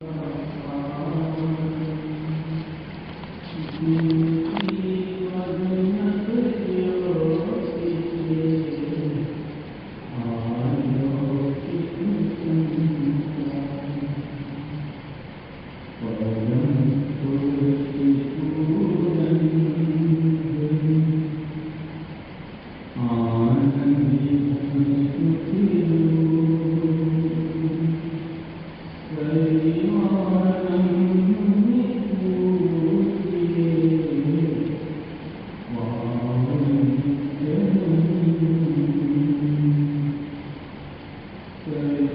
Thank you.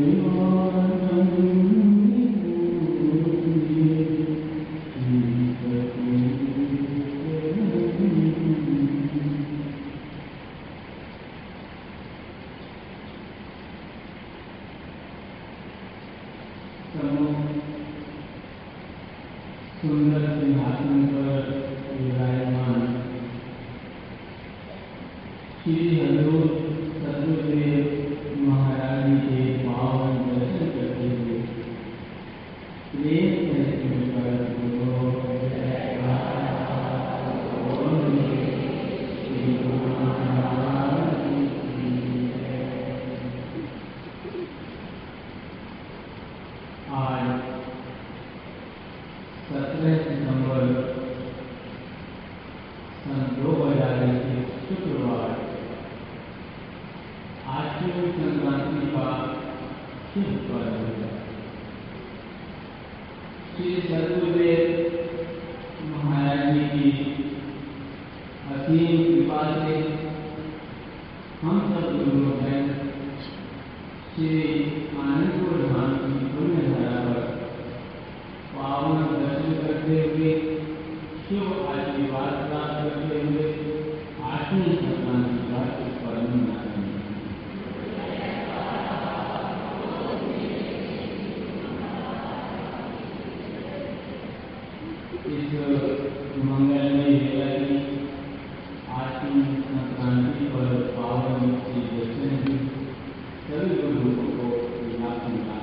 you बात बात करते हुए आत्म की बात इस परम इस मंगल में मेरा की आत्म संक्रांति पर पावन की जैसे सभी लोगों को विवाह मिला।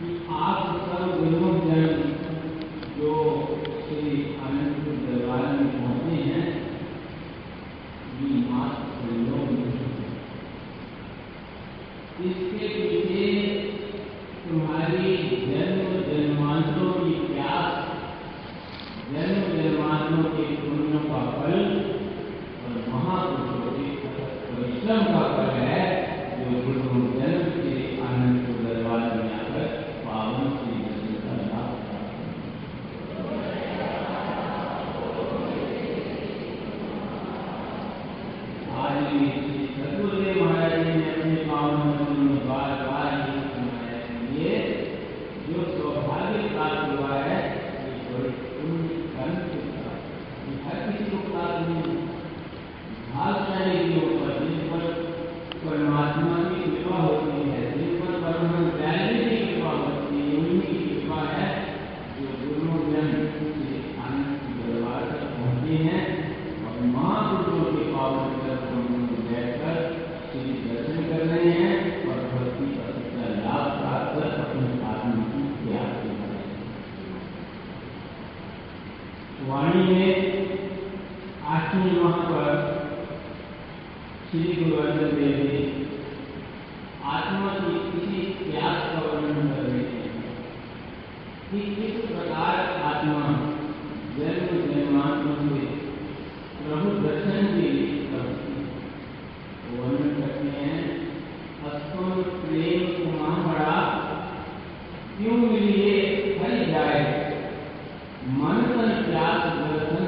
你爬出来我就 श्री गुरु गोवर्धन देव जी आत्मा की इसी प्यास का वर्णन कर रहे हैं कि किस प्रकार आत्मा जन्म जन्मांतर से प्रभु दर्शन के लिए वर्णन करते हैं अस्तम प्रेम कुमार बड़ा, क्यों मिलिए हर जाए? मन पर प्यास दर्शन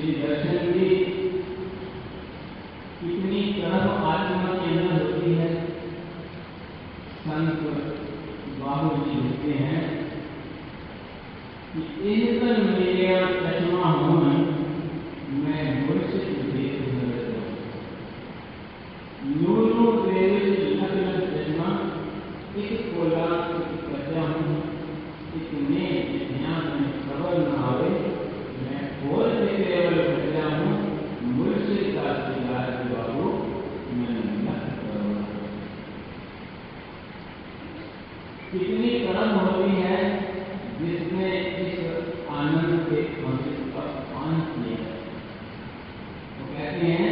to be कितनी कदम होती है जिसने इस आनंद के मंदिर का पान किया तो कहते हैं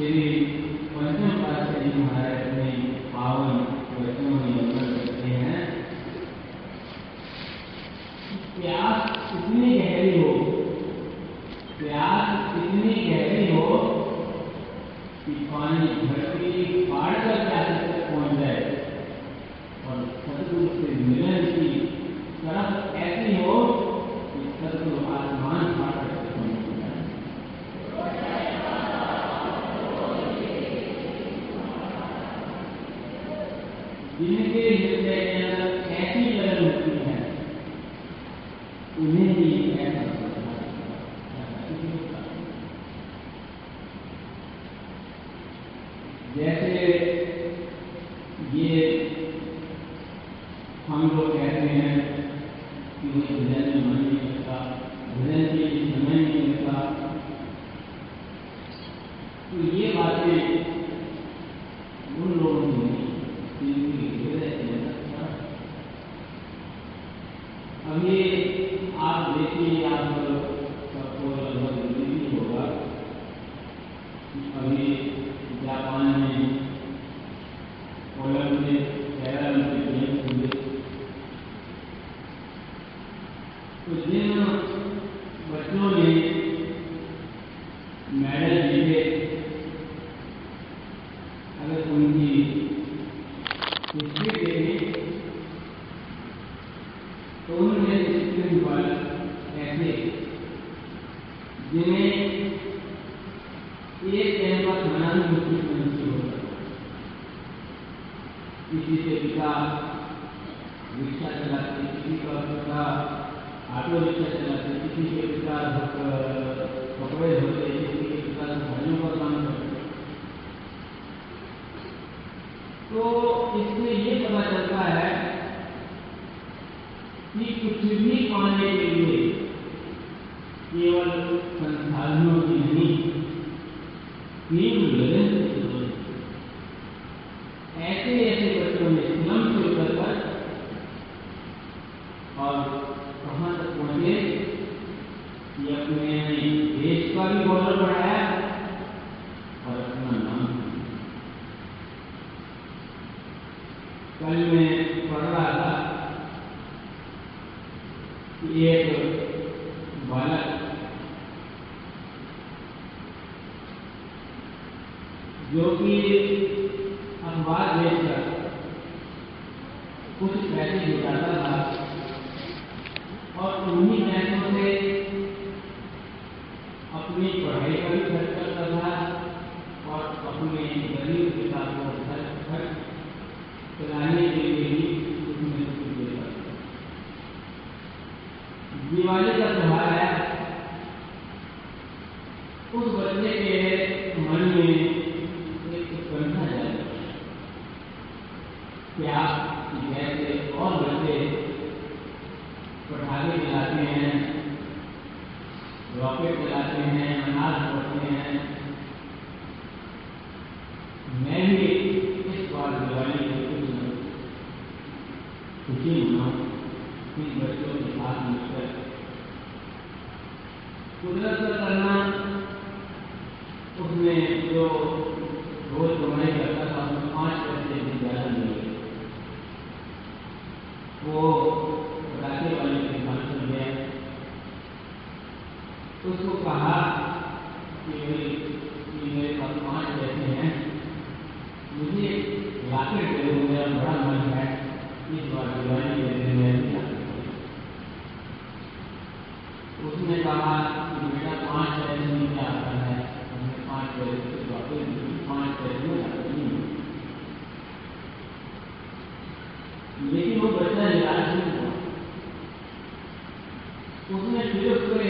ele kuzuia matone कुछ भी पाने के लिए केवल संसाधनों की नहीं तीव्र जो कि अनुवाद देखकर कुछ पैसे जुटाता था और उन्हीं पैसों से अपनी पढ़ाई का भी खर्च करता था और अपने गरीब के साथ को खर्च खर्च चलाने के लिए ही उसमें देता दिवाली का त्यौहार है। उस बच्चे के जाते हैं अनाज होते हैं। मैंने इस बार दिवाली में कुछ न खुशी मनाओ अपने बच्चों के साथ मिलकर। कुदरत करना, उसमें जो तो उसने कहा कि बेटा पाँच आता है? पाँच तो पाँच लेकिन वो बच्चा निराश नहीं हुआ। उसने फिर उसको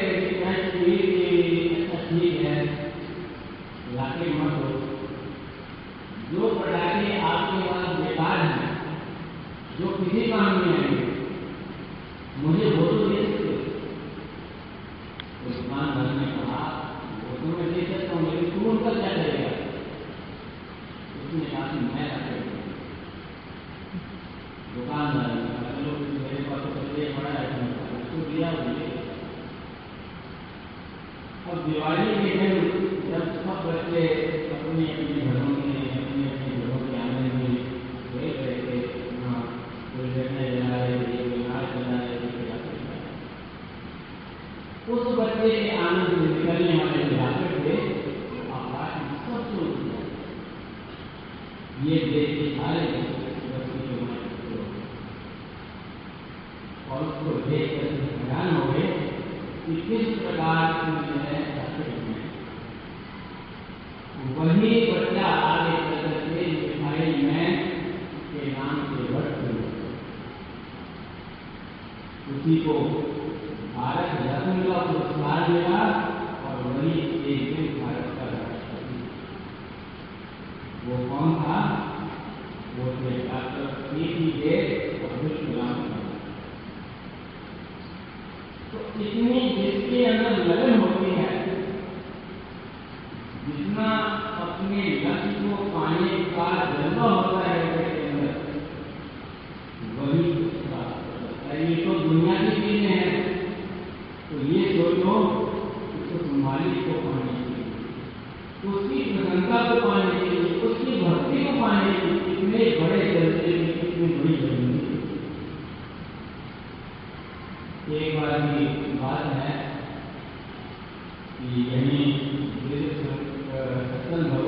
दुकानदारी दिवाली के दिन जब सब बच्चे अपने अपने घरों को भारत धर्म का पुरस्कार मिला उसकी श्रृंखला को पाने के लिए उसकी भक्ति को पाने के लिए कितने बड़े चलते हैं कितनी बड़ी ज़रूरी एक बार की बात है कि यही सत्संग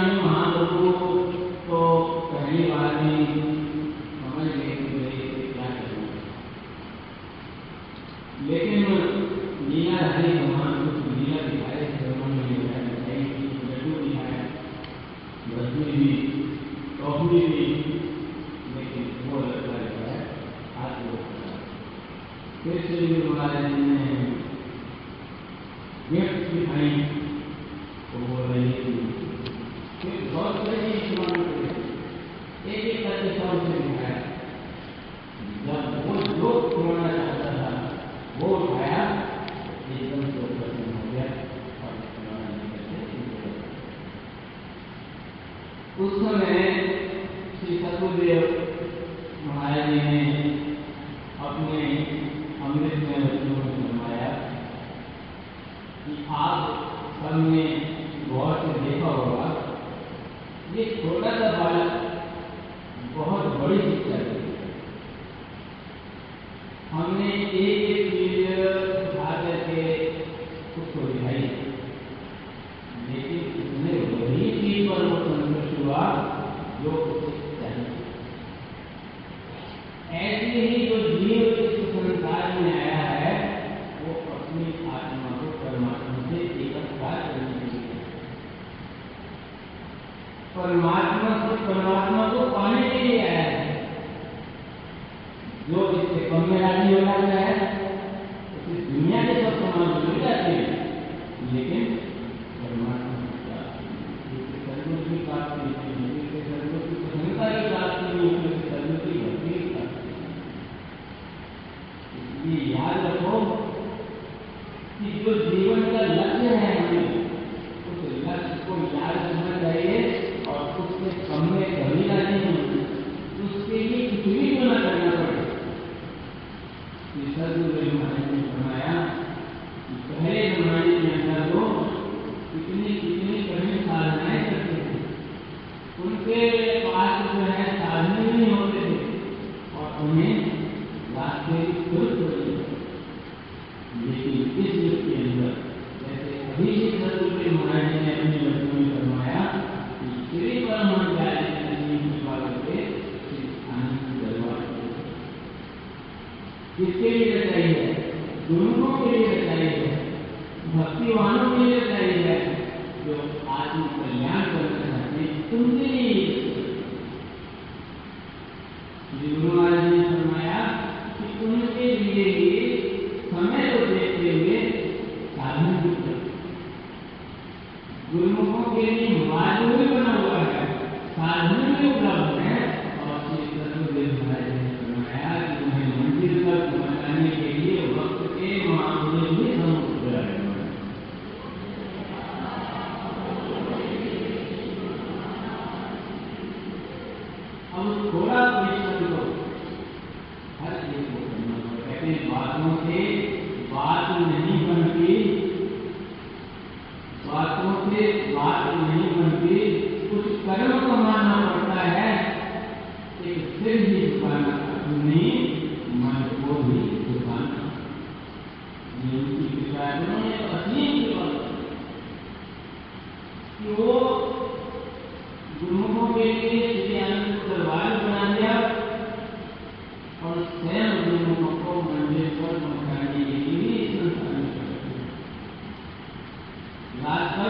याद रखो कि जो किसके लिए रचाई है? गुरुओं के लिए रचाई है। भक्तिवानों के लिए रचाई है। जो आत्म कल्याण करना चाहते हैं, उनके लिए हम थोड़ा परिश्रम हर चीज़ को करना पड़ेगा कहते बातों से बात नहीं बनती बातों से बात नहीं बनती कुछ कर्म को मानना पड़ता है। एक फिर भी दुकान